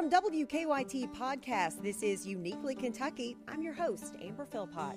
From WKYT Podcast, this is Uniquely Kentucky. I'm your host, Amber Philpott.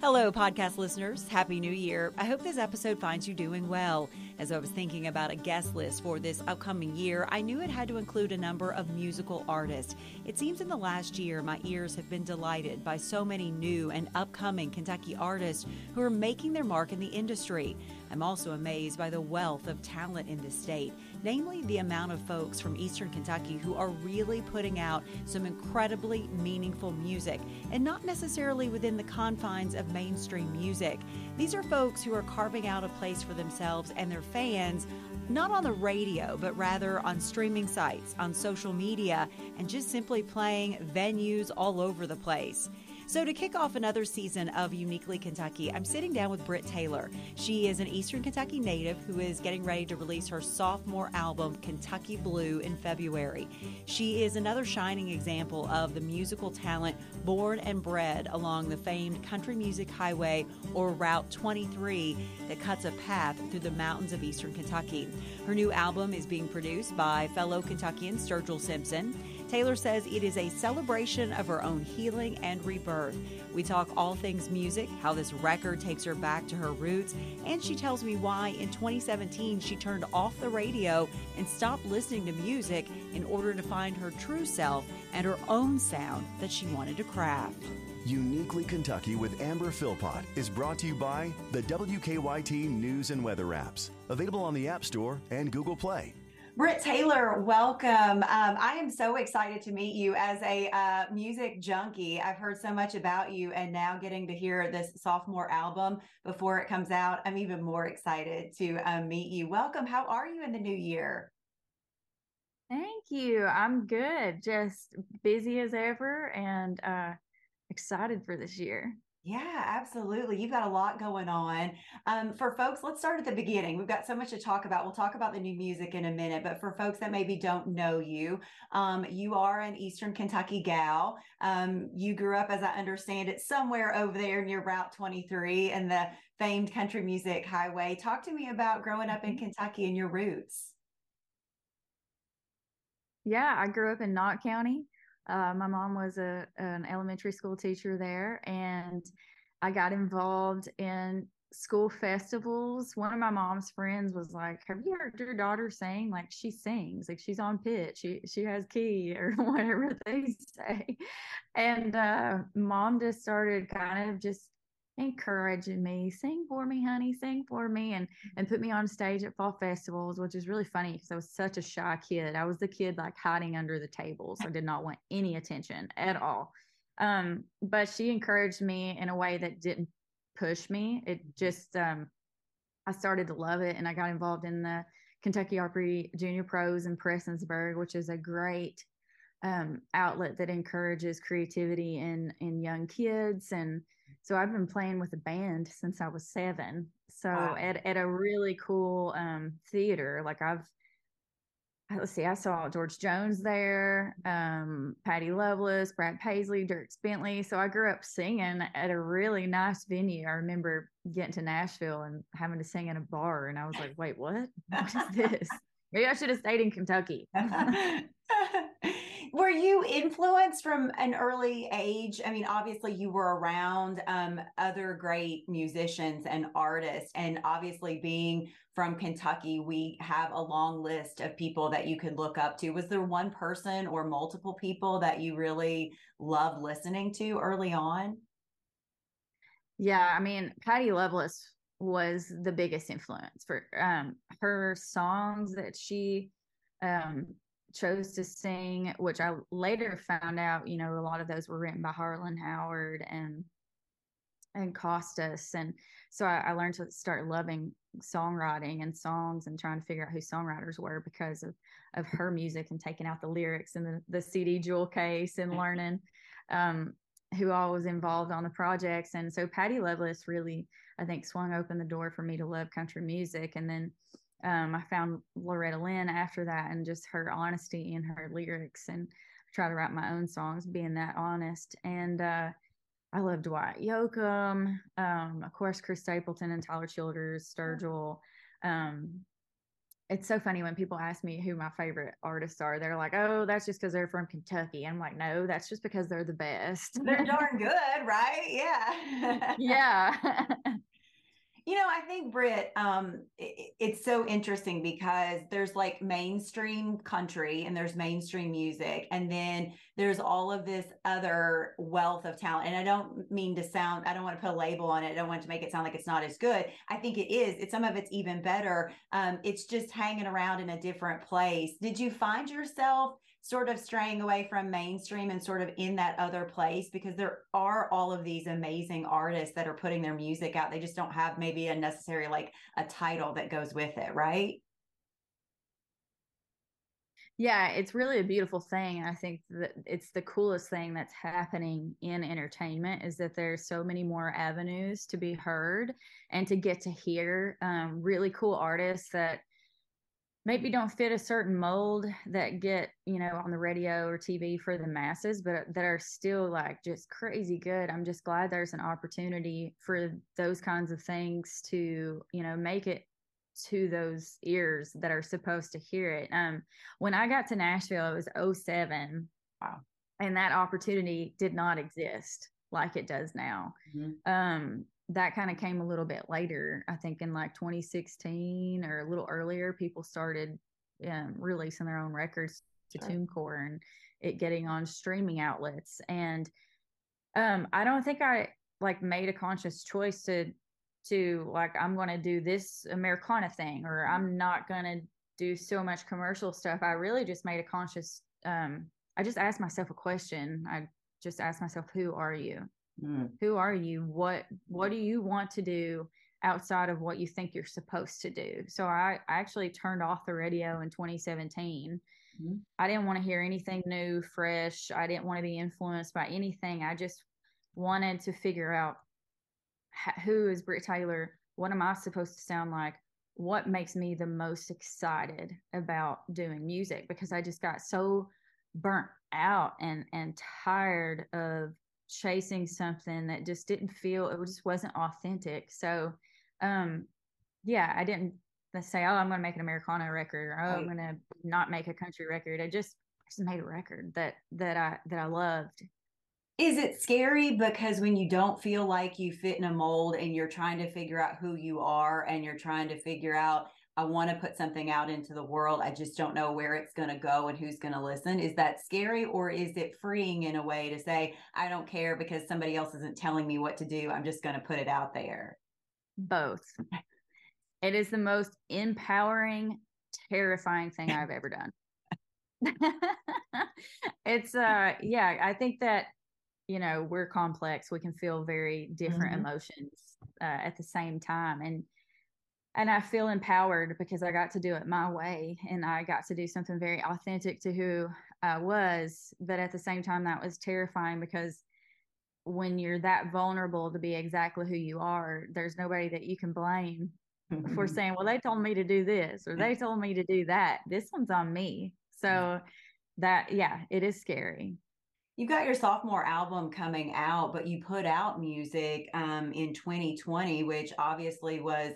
Hello, podcast listeners. Happy New Year. I hope this episode finds you doing well. As I was thinking about a guest list for this upcoming year, I knew it had to include a number of musical artists. It seems in the last year, my ears have been delighted by so many new and upcoming Kentucky artists who are making their mark in the industry. I'm also amazed by the wealth of talent in the state, namely the amount of folks from Eastern Kentucky who are really putting out some incredibly meaningful music and not necessarily within the confines of mainstream music. These are folks who are carving out a place for themselves and their fans, not on the radio, but rather on streaming sites, on social media, and just simply playing venues all over the place. So, to kick off another season of Uniquely Kentucky, I'm sitting down with Britt Taylor. She is an Eastern Kentucky native who is getting ready to release her sophomore album, Kentucky Blue, in February. She is another shining example of the musical talent born and bred along the famed country music highway or Route 23 that cuts a path through the mountains of Eastern Kentucky. Her new album is being produced by fellow Kentuckian Sturgill Simpson. Taylor says it is a celebration of her own healing and rebirth. We talk all things music, how this record takes her back to her roots, and she tells me why in 2017 she turned off the radio and stopped listening to music in order to find her true self and her own sound that she wanted to craft. Uniquely Kentucky with Amber Philpott is brought to you by the WKYT News and Weather apps, available on the App Store and Google Play. Britt Taylor, welcome. Um, I am so excited to meet you as a uh, music junkie. I've heard so much about you, and now getting to hear this sophomore album before it comes out, I'm even more excited to um, meet you. Welcome. How are you in the new year? Thank you. I'm good. Just busy as ever and uh, excited for this year. Yeah, absolutely. You've got a lot going on. Um, for folks, let's start at the beginning. We've got so much to talk about. We'll talk about the new music in a minute, but for folks that maybe don't know you, um, you are an Eastern Kentucky gal. Um, you grew up, as I understand it, somewhere over there near Route 23 and the famed country music highway. Talk to me about growing up in mm-hmm. Kentucky and your roots. Yeah, I grew up in Knott County. Uh, my mom was a an elementary school teacher there, and I got involved in school festivals. One of my mom's friends was like, "Have you heard your daughter sing? Like she sings, like she's on pitch, she she has key or whatever they say." And uh, mom just started kind of just encouraging me, sing for me, honey, sing for me, and and put me on stage at fall festivals, which is really funny because I was such a shy kid. I was the kid like hiding under the tables. I did not want any attention at all. Um, but she encouraged me in a way that didn't push me. It just um, I started to love it, and I got involved in the Kentucky Opry Junior Pros in Prestonsburg, which is a great um, outlet that encourages creativity in in young kids and so I've been playing with a band since I was seven. So wow. at, at a really cool um, theater, like I've, let's see, I saw George Jones there, um, Patty Loveless, Brad Paisley, Dierks Bentley. So I grew up singing at a really nice venue. I remember getting to Nashville and having to sing in a bar. And I was like, wait, what? What is this? Maybe I should have stayed in Kentucky. were you influenced from an early age? I mean, obviously you were around um, other great musicians and artists, and obviously being from Kentucky, we have a long list of people that you could look up to. Was there one person or multiple people that you really loved listening to early on? Yeah, I mean, Patty Loveless was the biggest influence for um, her songs that she um, chose to sing, which I later found out, you know, a lot of those were written by Harlan Howard and and Costas. And so I, I, learned to start loving songwriting and songs and trying to figure out who songwriters were because of of her music and taking out the lyrics and the, the CD jewel case and learning um, who all was involved on the projects. And so Patty Loveless really, I think, swung open the door for me to love country music. And then um, I found Loretta Lynn after that and just her honesty in her lyrics and try to write my own songs being that honest. And uh, I love Dwight Yoakam, um, of course, Chris Stapleton and Tyler Childers, Sturgill. Um, it's so funny when people ask me who my favorite artists are. They're like, "Oh, that's just because they're from Kentucky." I'm like, "No, that's just because they're the best." They're darn good, right? Yeah. yeah. You know, I think Britt, um, it, it's so interesting because there's like mainstream country and there's mainstream music, and then there's all of this other wealth of talent. And I don't mean to sound, I don't want to put a label on it. I don't want to make it sound like it's not as good. I think it is. It's some of it's even better. Um, it's just hanging around in a different place. Did you find yourself? Sort of straying away from mainstream and sort of in that other place because there are all of these amazing artists that are putting their music out. They just don't have maybe a necessary like a title that goes with it, right? Yeah, it's really a beautiful thing. And I think that it's the coolest thing that's happening in entertainment is that there's so many more avenues to be heard and to get to hear um, really cool artists that maybe don't fit a certain mold that get you know on the radio or tv for the masses but that are still like just crazy good. I'm just glad there's an opportunity for those kinds of things to you know make it to those ears that are supposed to hear it. Um when i got to nashville it was 07 wow. And that opportunity did not exist like it does now. Mm-hmm. um that kind of came a little bit later. I think in like 2016 or a little earlier, people started um, releasing their own records to sure. TuneCore and it getting on streaming outlets. And um, I don't think I like made a conscious choice to to like I'm going to do this Americana thing or I'm not going to do so much commercial stuff. I really just made a conscious. Um, I just asked myself a question. I just asked myself, "Who are you?" Mm. Who are you? What what do you want to do outside of what you think you're supposed to do? So I, I actually turned off the radio in 2017. Mm-hmm. I didn't want to hear anything new, fresh. I didn't want to be influenced by anything. I just wanted to figure out who is Britt Taylor? What am I supposed to sound like? What makes me the most excited about doing music? Because I just got so burnt out and and tired of chasing something that just didn't feel it just wasn't authentic. So um yeah i didn't say oh i'm gonna make an americana record or oh right. i'm gonna not make a country record. I just I just made a record that that i that i loved. Is it scary because when you don't feel like you fit in a mold and you're trying to figure out who you are and you're trying to figure out I want to put something out into the world. I just don't know where it's going to go and who's going to listen. Is that scary or is it freeing in a way to say, I don't care because somebody else isn't telling me what to do? I'm just going to put it out there? Both. It is the most empowering, terrifying thing I've ever done. it's, uh, yeah, I think that, you know, we're complex. We can feel very different mm-hmm. emotions uh, at the same time. And, and I feel empowered because I got to do it my way and I got to do something very authentic to who I was. But at the same time, that was terrifying because when you're that vulnerable to be exactly who you are, there's nobody that you can blame for saying, well, they told me to do this or they told me to do that. This one's on me. So that, yeah, it is scary. You got your sophomore album coming out, but you put out music um, in 2020, which obviously was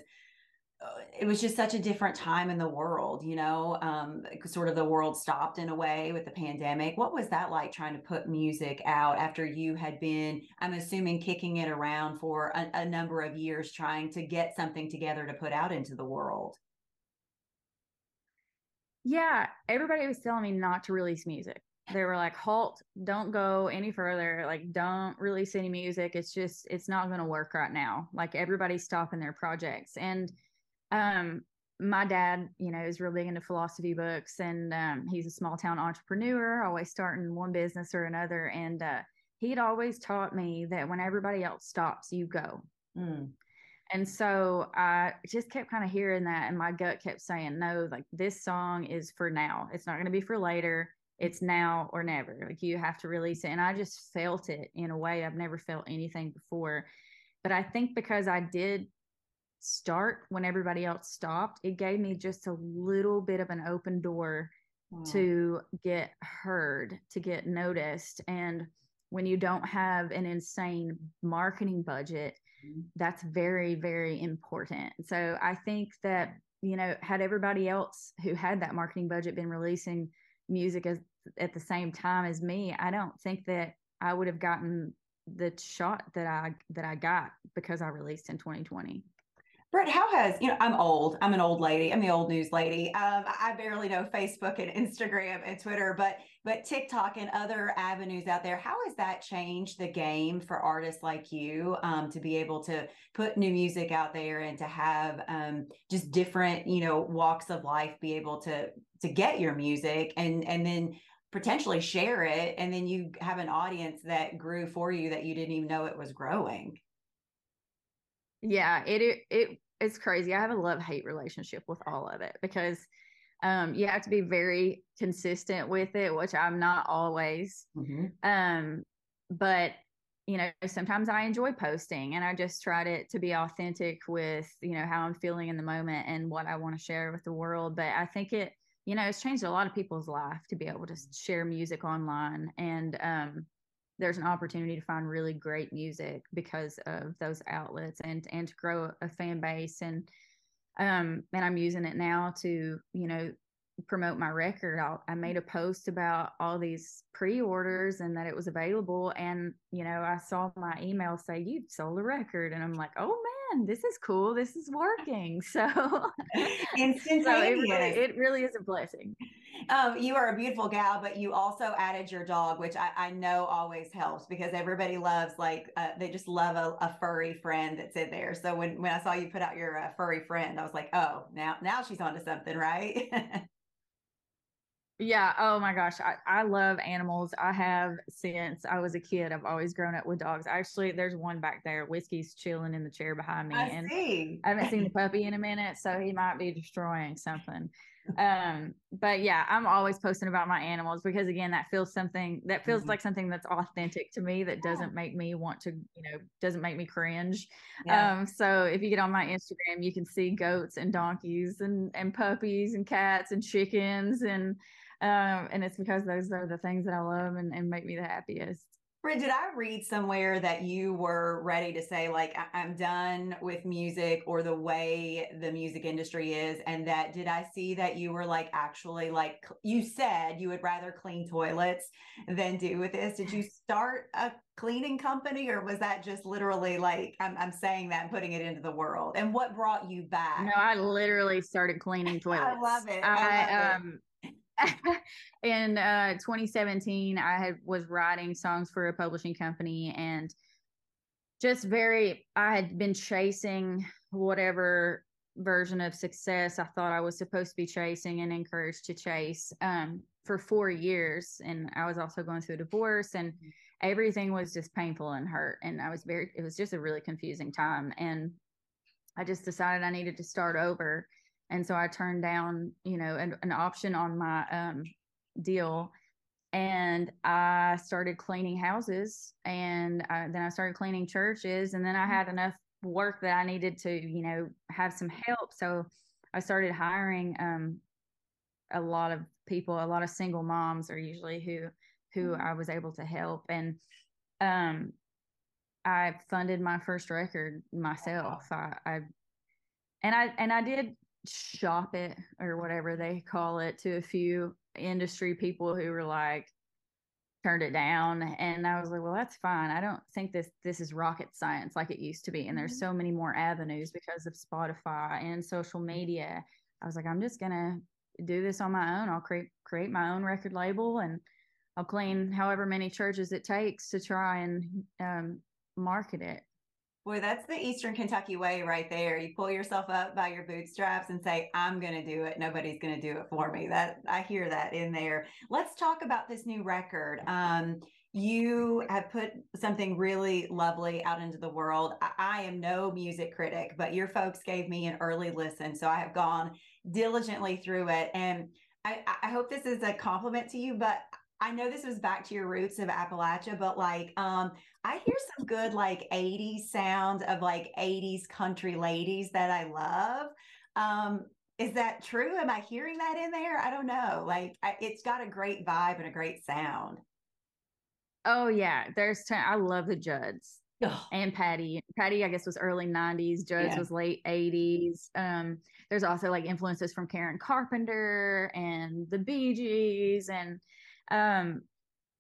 it was just such a different time in the world, you know, um, sort of the world stopped in a way with the pandemic. What was that like trying to put music out after you had been, I'm assuming, kicking it around for a, a number of years, trying to get something together to put out into the world? Yeah, everybody was telling me not to release music. They were like, halt, don't go any further. Like, don't release any music. It's just, it's not going to work right now. Like, everybody's stopping their projects. And, um, my dad, you know, is real big into philosophy books and um, he's a small town entrepreneur, always starting one business or another. And uh, he'd always taught me that when everybody else stops, you go. Mm. And so I just kept kind of hearing that, and my gut kept saying, no, like this song is for now. It's not going to be for later. It's now or never. Like you have to release it. And I just felt it in a way I've never felt anything before. But I think because I did start when everybody else stopped, it gave me just a little bit of an open door wow. to get heard, to get noticed. And when you don't have an insane marketing budget, mm-hmm. that's very, very important. So I think that you know, had everybody else who had that marketing budget been releasing music as at the same time as me, I don't think that I would have gotten the shot that I that I got because I released in 2020. Britt, how has you know? I'm old. I'm an old lady. I'm the old news lady. Um, I barely know Facebook and Instagram and Twitter, but but TikTok and other avenues out there. How has that changed the game for artists like you um, to be able to put new music out there and to have um, just different you know walks of life be able to to get your music and and then potentially share it and then you have an audience that grew for you that you didn't even know it was growing yeah it, it it it's crazy i have a love hate relationship with all of it because um you have to be very consistent with it which i'm not always mm-hmm. um but you know sometimes i enjoy posting and i just try to to be authentic with you know how i'm feeling in the moment and what i want to share with the world but i think it you know it's changed a lot of people's life to be able to share music online and um there's an opportunity to find really great music because of those outlets and and to grow a fan base. And um and I'm using it now to you know promote my record. I'll, i made a post about all these pre-orders and that it was available. And you know i saw my email say you sold a record. And i'm like oh man this is cool this is working so so it, really, it really is a blessing um, you are a beautiful gal, but you also added your dog, which I, I know always helps because everybody loves like uh, they just love a, a, furry friend that's in there. So when when I saw you put out your uh, furry friend, I was like, oh, now now she's onto something, right? yeah. Oh my gosh, I, I love animals. I have since I was a kid. I've always grown up with dogs. Actually, there's one back there. Whiskey's chilling in the chair behind me, I and see. I haven't seen the puppy in a minute, so he might be destroying something um but yeah i'm always posting about my animals because again that feels something that feels mm-hmm. like something that's authentic to me that doesn't make me want to you know doesn't make me cringe yeah. um so if you get on my instagram you can see goats and donkeys and and puppies and cats and chickens and um and it's because those are the things that i love and, and make me the happiest did I read somewhere that you were ready to say, like, I- am done with music or the way the music industry is? And that did I see that you were like, actually, like, you said you would rather clean toilets than do with this? Did you start a cleaning company or was that just literally like, I'm, I'm saying that and putting it into the world? And what brought you back? No, I literally started cleaning toilets. I love it. I, I love um, it in uh, 2017, I had was writing songs for a publishing company and just very I had been chasing whatever version of success I thought I was supposed to be chasing and encouraged to chase um, for four years. And I was also going through a divorce and everything was just painful and hurt. And I was very, it was just a really confusing time. And I just decided I needed to start over and so I turned down, you know, an, an option on my um, deal, and I started cleaning houses, and I, then I started cleaning churches, and then I had enough work that I needed to, you know, have some help. So I started hiring um, a lot of people. A lot of single moms are usually who who mm-hmm. I was able to help, and um, I funded my first record myself. I, I and I and I did shop it or whatever they call it to a few industry people who were like turned it down and i was like well that's fine. I don't think this this is rocket science like it used to be and there's mm-hmm. so many more avenues because of spotify and social media. I was like i'm just gonna do this on my own. I'll create create my own record label and i'll clean however many churches it takes to try and um, market it Boy, that's the Eastern Kentucky way right there. You pull yourself up by your bootstraps and say, I'm going to do it. Nobody's going to do it for me. That I hear that in there. Let's talk about this new record. Um, you have put something really lovely out into the world. I, I, am no music critic, but your folks gave me an early listen. So I have gone diligently through it. And I, I hope this is a compliment to you, but I know this was back to your roots of Appalachia, but like um I hear some good like 80s sound of like 80s country ladies that I love. Um is that true? Am I hearing that in there? I don't know. Like I, it's got a great vibe and a great sound. Oh yeah, there's t- I love the Judds. oh. and Patty. Patty, I guess, was early '90s. Judds yeah. was late '80s. Um, there's also like influences from Karen Carpenter and the Bee Gees, and um,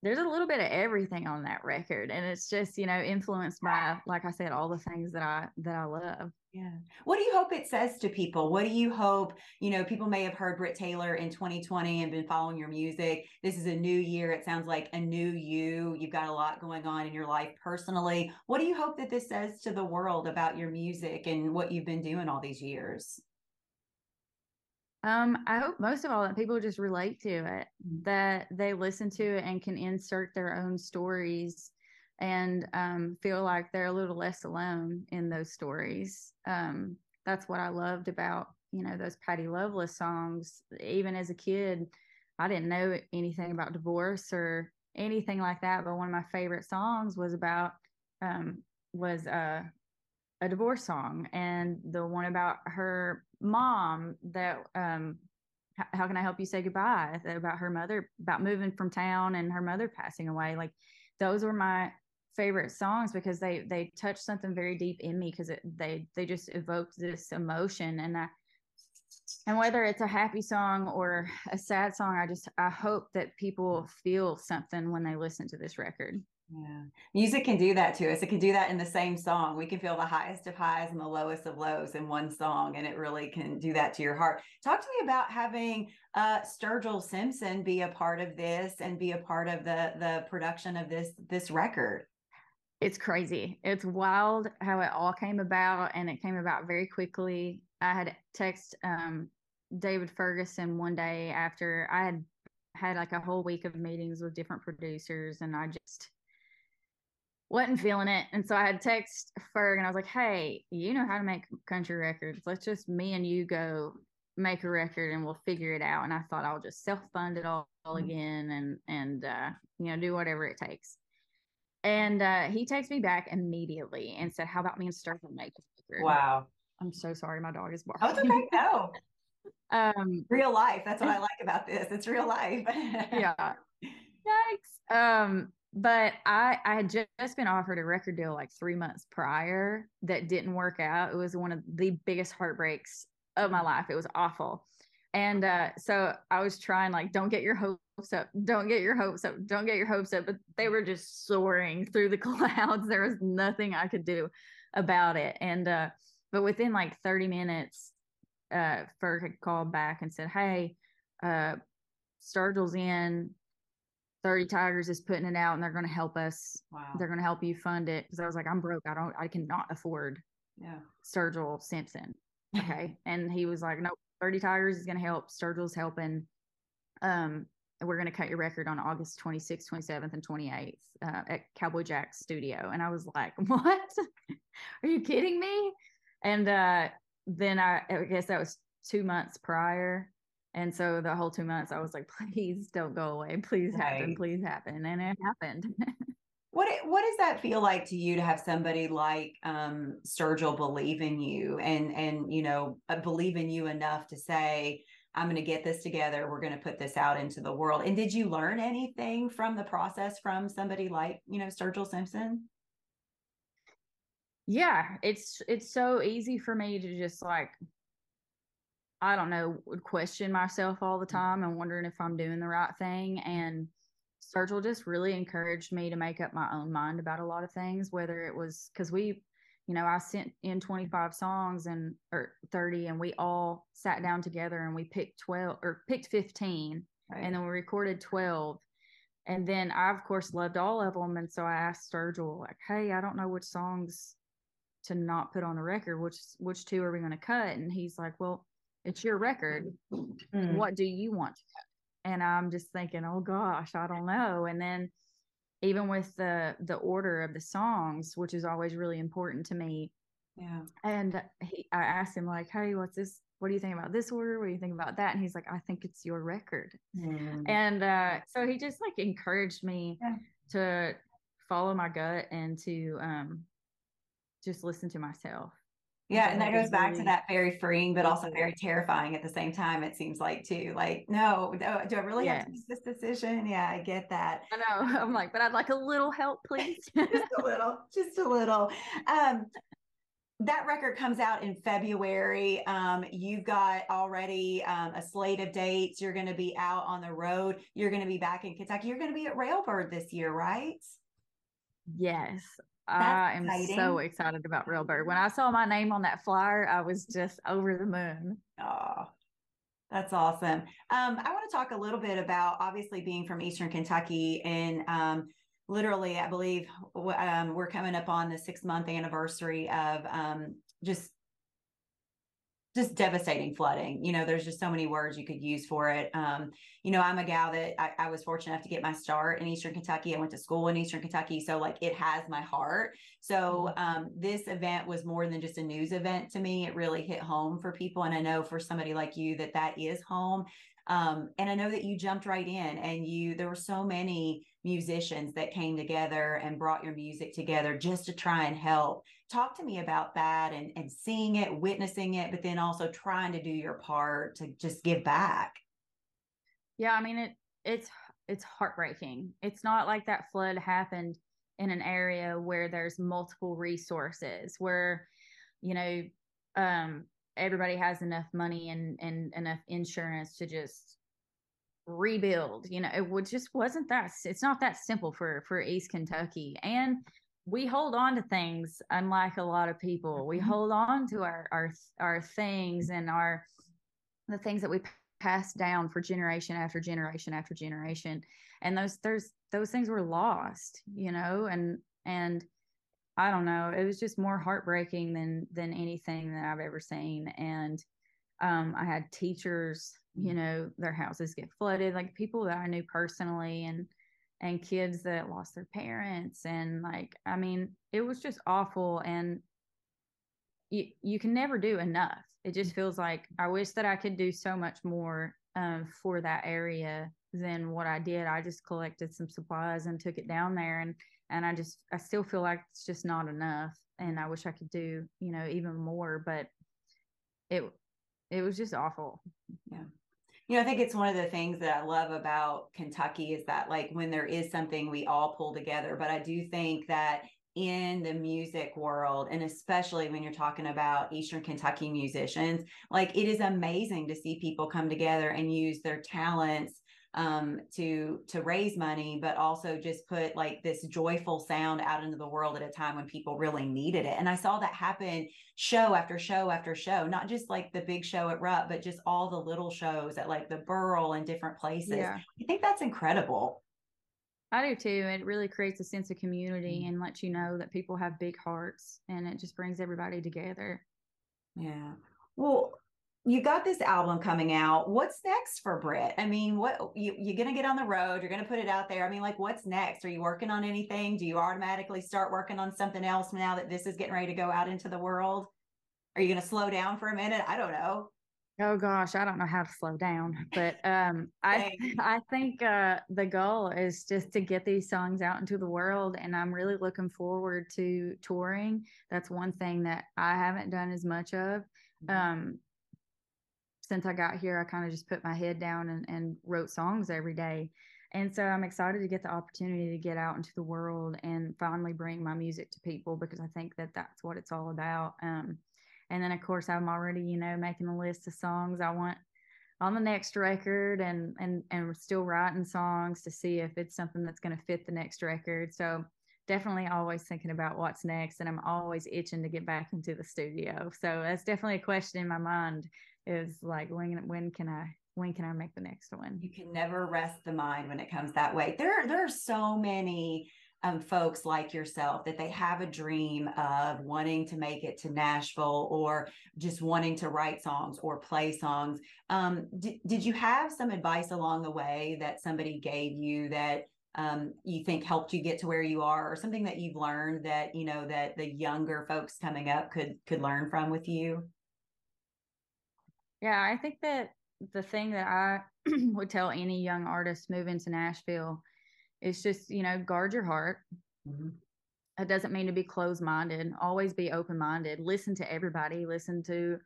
there's a little bit of everything on that record, and it's just you know influenced by, like I said, all the things that I that I love. Yeah. What do you hope it says to people? What do you hope, you know, people may have heard Britt Taylor in 2020 and been following your music. This is a new year. It sounds like a new you. You've got a lot going on in your life personally. What do you hope that this says to the world about your music and what you've been doing all these years? Um, I hope most of all that people just relate to it, mm. that they listen to it and can insert their own stories and um, feel like they're a little less alone in those stories. Um, that's what I loved about you know those Patty Loveless songs. Even as a kid, I didn't know anything about divorce or anything like that. But one of my favorite songs was about um, was a a divorce song, and the one about her mom that um, how can I help you say goodbye? About her mother, about moving from town and her mother passing away. Like those were my favorite songs because they they touch something very deep in me because they they just evoked this emotion and I and whether it's a happy song or a sad song i just i hope that people feel something when they listen to this record yeah. Music can do that to us. It can do that in the same song. We can feel the highest of highs and the lowest of lows in one song and it really can do that to your heart. Talk to me about having uh sturgill simpson be a part of this and be a part of the the production of this this record. It's crazy. It's wild how it all came about, and it came about very quickly. I had text um, David Ferguson one day after I had had like a whole week of meetings with different producers, and I just wasn't feeling it. And so I had text Ferg, and I was like, "Hey, you know how to make country records? Let's just me and you go make a record, and we'll figure it out." And I thought I'll just self fund it all, all mm-hmm. again, and and uh, you know do whatever it takes. And uh, he texted me back immediately and said, How about me and Sturgill make it Wow. I'm so sorry. My dog is barking. Oh, it's okay. No. um, real life. That's what I like about this. It's real life. yeah. Yikes. Um, but I I had just been offered a record deal like three months prior that didn't work out. It was one of the biggest heartbreaks of my life. It was awful. And uh, so I was trying like, don't get your hopes up, don't get your hopes up, don't get your hopes up. But they were just soaring through the clouds. There was nothing I could do about it. And uh, but within like 30 minutes, uh, Ferg had called back and said, Hey, uh, Sturgill's in. 30 Tigers is putting it out and they're going to help us. Wow. They're going to help you fund it. Cause I was like, I'm broke. I don't, I cannot afford yeah. Sturgill Simpson. Okay. and he was like, no, 30 Tigers is going to help. Sturgill's helping. Um, we're going to cut your record on August 26th, 27th, and 28th uh, at Cowboy Jack's studio. And I was like, what? Are you kidding me? And uh, then I, I guess that was two months prior. And so the whole two months, I was like, please don't go away. Please happen. Right. Please happen. And it happened. What what does that feel like to you to have somebody like um, Sturgill believe in you and and you know uh, believe in you enough to say I'm going to get this together. We're going to put this out into the world. And did you learn anything from the process from somebody like you know Sturgill Simpson? Yeah, it's it's so easy for me to just like I don't know would question myself all the mm. time and wondering if I'm doing the right thing and Sturgill just really encouraged me to make up my own mind about a lot of things, whether it was because we, you know, I sent in 25 songs and or 30 and we all sat down together and we picked 12 or picked 15 right. and then we recorded 12. And then I, of course, loved all of them. And so I asked Sturgill, like, hey, I don't know which songs to not put on the record. Which which two are we going to cut? And he's like, well, it's your record. Mm. What do you want to cut? and i'm just thinking oh gosh i don't know and then even with the the order of the songs which is always really important to me yeah and he, i asked him like hey what's this what do you think about this order what do you think about that and he's like i think it's your record mm. and uh so he just like encouraged me yeah. to follow my gut and to um just listen to myself Yeah, and that goes back to that very freeing, but also very terrifying at the same time. It seems like too. Like, no, no do I really yes. have to make this decision? Yeah, I get that. I know. I'm like, but I'd like a little help, please. just a little, just a little. Um, that record comes out in February. Um, you've got already um, a slate of dates. You're going to be out on the road. You're going to be back in Kentucky. You're going to be at Railbird this year, right? Yes, that's I am exciting. so excited about Railbird. When I saw my name on that flyer, I was just over the moon. Oh, that's awesome. Um, I want to talk a little bit about obviously being from Eastern Kentucky and um, literally, I believe um, we're coming up on the six month anniversary of um, just just devastating flooding. You know, there's just so many words you could use for it. Um, you know, I'm a gal that I, I, was fortunate enough to get my start in Eastern Kentucky. I went to school in Eastern Kentucky. So like it has my heart. So mm-hmm. um, this event was more than just a news event to me. It really hit home for people. And I know for somebody like you that that is home. Um, and I know that you jumped right in and you, there were so many musicians that came together and brought your music together just to try and help. Talk to me about that and, and seeing it, witnessing it, but then also trying to do your part to just give back. Yeah, I mean it it's it's heartbreaking. It's not like that flood happened in an area where there's multiple resources where you know um everybody has enough money and and enough insurance to just rebuild you know it would just wasn't that it's not that simple for for east kentucky and we hold on to things unlike a lot of people we mm-hmm. hold on to our our our things and our the things that we pass down for generation after generation after generation and those there's those things were lost you know and and i don't know it was just more heartbreaking than than anything that i've ever seen and um, I had teachers, you mm-hmm. know, their houses get flooded, like people that I knew personally, and and kids that lost their parents, and like, I mean, it was just awful, and you you can never do enough. It just feels like I wish that I could do so much more um, for that area than what I did. I just collected some supplies and took it down there, and and I just I still feel like it's just not enough, and I wish I could do you know even more, but it it was just awful. Yeah. You know, I think it's one of the things that I love about Kentucky is that like when there is something we all pull together, but I do think that in the music world and especially when you're talking about eastern kentucky musicians like it is amazing to see people come together and use their talents um, to to raise money, but also just put like this joyful sound out into the world at a time when people really needed it. And I saw that happen show after show after show, not just like the big show at Rupp, but just all the little shows at like the Burl and different places. Yeah. I think that's incredible. I do too. It really creates a sense of community mm-hmm. and lets you know that people have big hearts and it just brings everybody together. Yeah. Well, you got this album coming out. What's next for Britt? I mean, what you, you're gonna get on the road, you're gonna put it out there. I mean, like what's next? Are you working on anything? Do you automatically start working on something else now that this is getting ready to go out into the world? Are you gonna slow down for a minute? I don't know. Oh gosh, I don't know how to slow down, but um, I I think uh, the goal is just to get these songs out into the world, and I'm really looking forward to touring. That's one thing that I haven't done as much of. Mm-hmm. Um, since I got here, I kind of just put my head down and, and wrote songs every day. And so I'm excited to get the opportunity to get out into the world and finally bring my music to people because I think that that's what it's all about. Um, and then of course I'm already, you know, making a list of songs I want on the next record and and and still writing songs to see if it's something that's going to fit the next record. So definitely always thinking about what's next and I'm always itching to get back into the studio. So that's definitely a question in my mind is like when when can I when can I make the next one? You can never rest the mind when it comes that way. There there are so many um, folks like yourself that they have a dream of wanting to make it to Nashville or just wanting to write songs or play songs. Um, d- did you have some advice along the way that somebody gave you that um, you think helped you get to where you are, or something that you've learned that you know that the younger folks coming up could could learn from with you? Yeah, I think that the thing that I would tell any young artist moving to Nashville is just, you know, guard your heart. Mm-hmm. That doesn't mean to be closed minded. Always be open minded. Listen to everybody. Listen to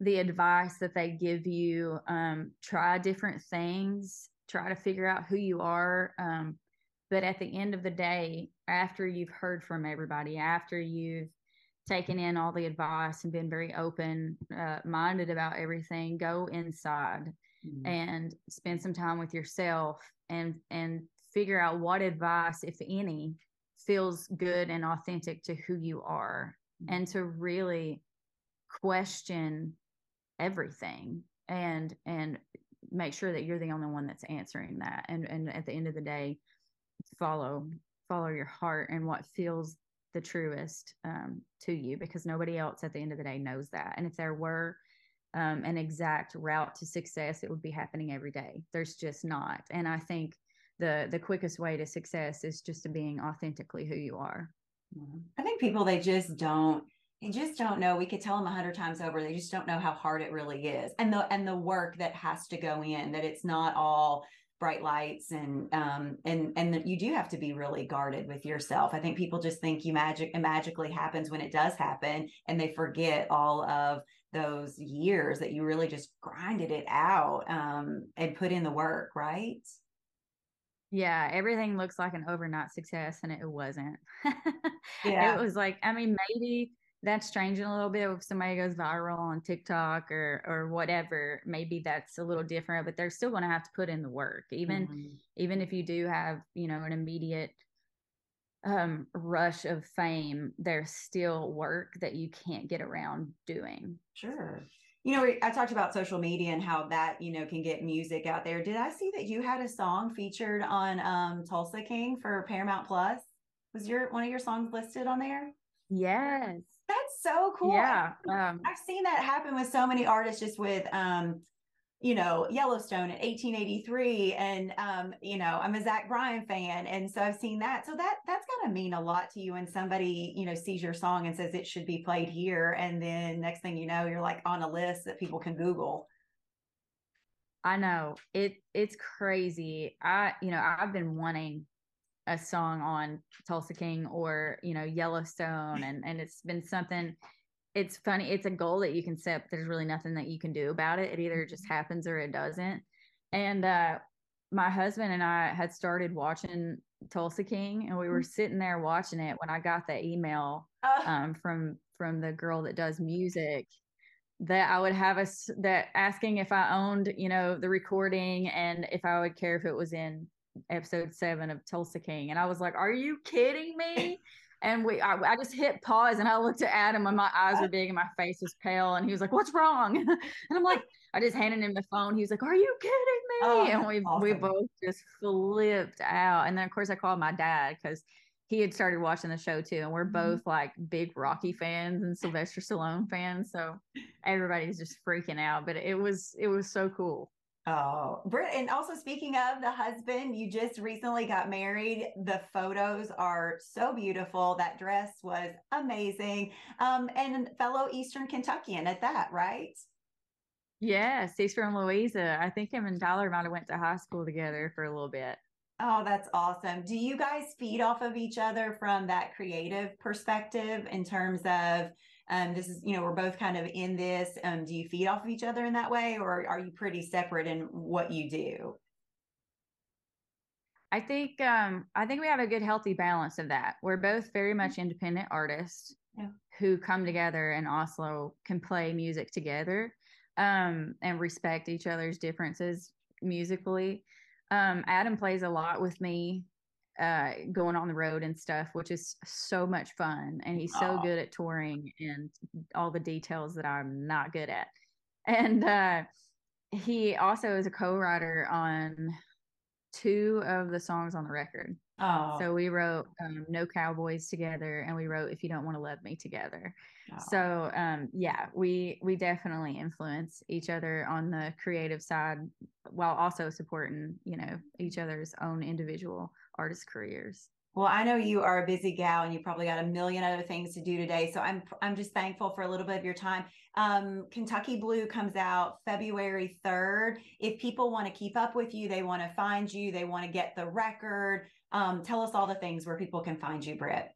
the advice that they give you. Um, try different things. Try to figure out who you are. Um, but at the end of the day, after you've heard from everybody, after you've taken in all the advice and been very open uh, minded about everything, go inside mm-hmm. and spend some time with yourself and and figure out what advice, if any, feels good and authentic to who you are, mm-hmm. and to really question everything and and make sure that you're the only one that's answering that and and at the end of the day follow follow your heart and what feels the truest um, to you because nobody else at the end of the day knows that. And if there were um, an exact route to success it would be happening every day. There's just not. And i think the the quickest way to success is just to being authentically who you are. I think people they just don't they just don't know. We could tell them a hundred times over. They just don't know how hard it really is. And the and the work that has to go in that it's not all bright lights and um and and you do have to be really guarded with yourself. I think people just think you magic it magically happens when it does happen and they forget all of those years that you really just grinded it out um and put in the work right? Yeah everything looks like an overnight success and it wasn't. Yeah. it was like i mean maybe that's changing a little bit if somebody goes viral on TikTok or or whatever. Maybe that's a little different, but they're still going to have to put in the work, even mm-hmm. even if you do have you know an immediate um rush of fame. There's still work that you can't get around doing. Sure. You know, I talked about social media and how that you know can get music out there. Did I see that you had a song featured on um Tulsa King for Paramount Plus? Was your one of your songs listed on there? Yes. That's so cool. Yeah. Um, I've seen that happen with so many artists just with um you know, Yellowstone in 1883. And um, you know, I'm a Zach Bryan fan. And so I've seen that. So that that's gotta mean a lot to you when somebody, you know, sees your song and says it should be played here. And then next thing you know, you're like on a list that people can Google. I know. It it's crazy. I, you know, I've been wanting a song on Tulsa King or you know Yellowstone, and and it's been something. It's funny. It's a goal that you can set. There's really nothing that you can do about it. It either just mm-hmm. happens or it doesn't. And uh, my husband and I had started watching Tulsa King, and we were mm-hmm. sitting there watching it when I got the email um, from from the girl that does music that I would have us that asking if I owned, you know, the recording and if I would care if it was in episode seven of Tulsa King, and I was like, "Are you kidding me?" And we, I, I, just hit pause, and I looked at Adam, and my eyes were big, and my face was pale, and he was like, "What's wrong?" and I'm like, I just handed him the phone. He was like, "Are you kidding me?" Oh, and we awesome. we both just flipped out. And then of course I called my dad because he had started watching the show too, and we're mm-hmm. both like big Rocky fans and Sylvester Stallone fans. So everybody's just freaking out, but it was it was so cool. Oh, Britt, and also speaking of the husband, you just recently got married. The photos are so beautiful. That dress was amazing. Um, and fellow Eastern Kentuckian at that, right? Yes, he's from Louisa. I think him and Tyler might have went to high school together for a little bit. Oh, that's awesome. Do you guys feed off of each other from that creative perspective in terms of um, this is, you know, we're both kind of in this. Um, do you feed off of each other in that way, or are you pretty separate in what you do? I think um, I think we have a good healthy balance of that. We're both very much mm-hmm. independent artists yeah. who come together and also can play music together um, and respect each other's differences musically. Um, Adam plays a lot with me uh, going on the road and stuff, which is so much fun. And he's so good at touring and all the details that I'm not good at. And uh, he also is a co-writer on two of the songs on the record. Oh. So we wrote um, No Cowboys together and we wrote If You Don't Want to Love Me together. Oh. So um, yeah, we we definitely influence each other on the creative side while also supporting, you know, each other's own individual artist careers. Well, I know you are a busy gal and you probably got a million other things to do today. So I'm I'm just thankful for a little bit of your time. Um, Kentucky Blue comes out February 3rd. If people want to keep up with you, they want to find you, they want to get the record. Um, tell us all the things where people can find you, Britt.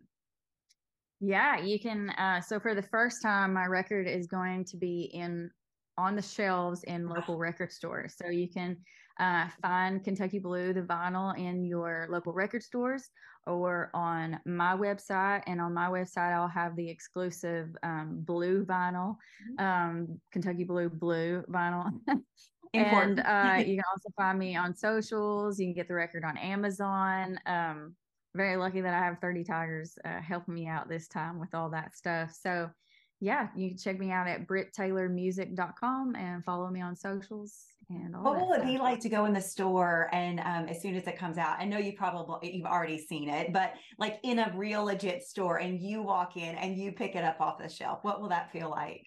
Yeah, you can. Uh, so for the first time, my record is going to be in on the shelves in local record stores. So you can uh, find Kentucky Blue, the vinyl, in your local record stores or on my website. And on my website, I'll have the exclusive um, blue vinyl, mm-hmm. um, Kentucky Blue Blue vinyl. and uh, you can also find me on socials. You can get the record on Amazon. Um, very lucky that I have 30 Tigers uh, helping me out this time with all that stuff. So, yeah, you can check me out at brittaylormusic.com and follow me on socials. And all. what will it be like to go in the store and um, as soon as it comes out? I know you probably you've already seen it, but like in a real legit store, and you walk in and you pick it up off the shelf. What will that feel like?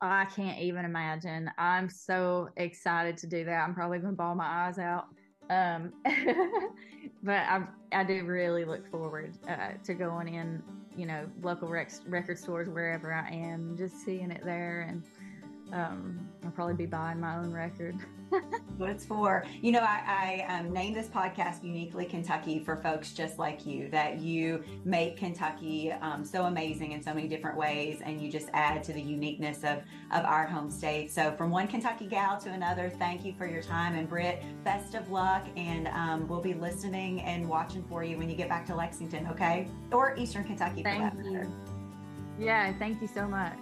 I can't even imagine. I'm so excited to do that. I'm probably going to bawl my eyes out. Um, but I I do really look forward uh, to going in, you know, local rec- record stores wherever I am, just seeing it there and um, I'll probably be buying my own record. what it's for. You know, I, I um, named this podcast Uniquely Kentucky for folks just like you, that you make Kentucky um, so amazing in so many different ways, and you just add to the uniqueness of, of our home state. So, from one Kentucky gal to another, thank you for your time. And Britt, best of luck, and um, we'll be listening and watching for you when you get back to Lexington, okay? Or Eastern Kentucky, thank you. Yeah, thank you so much.